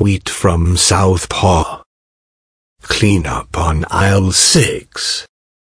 tweet from Southpaw. Clean up on aisle six.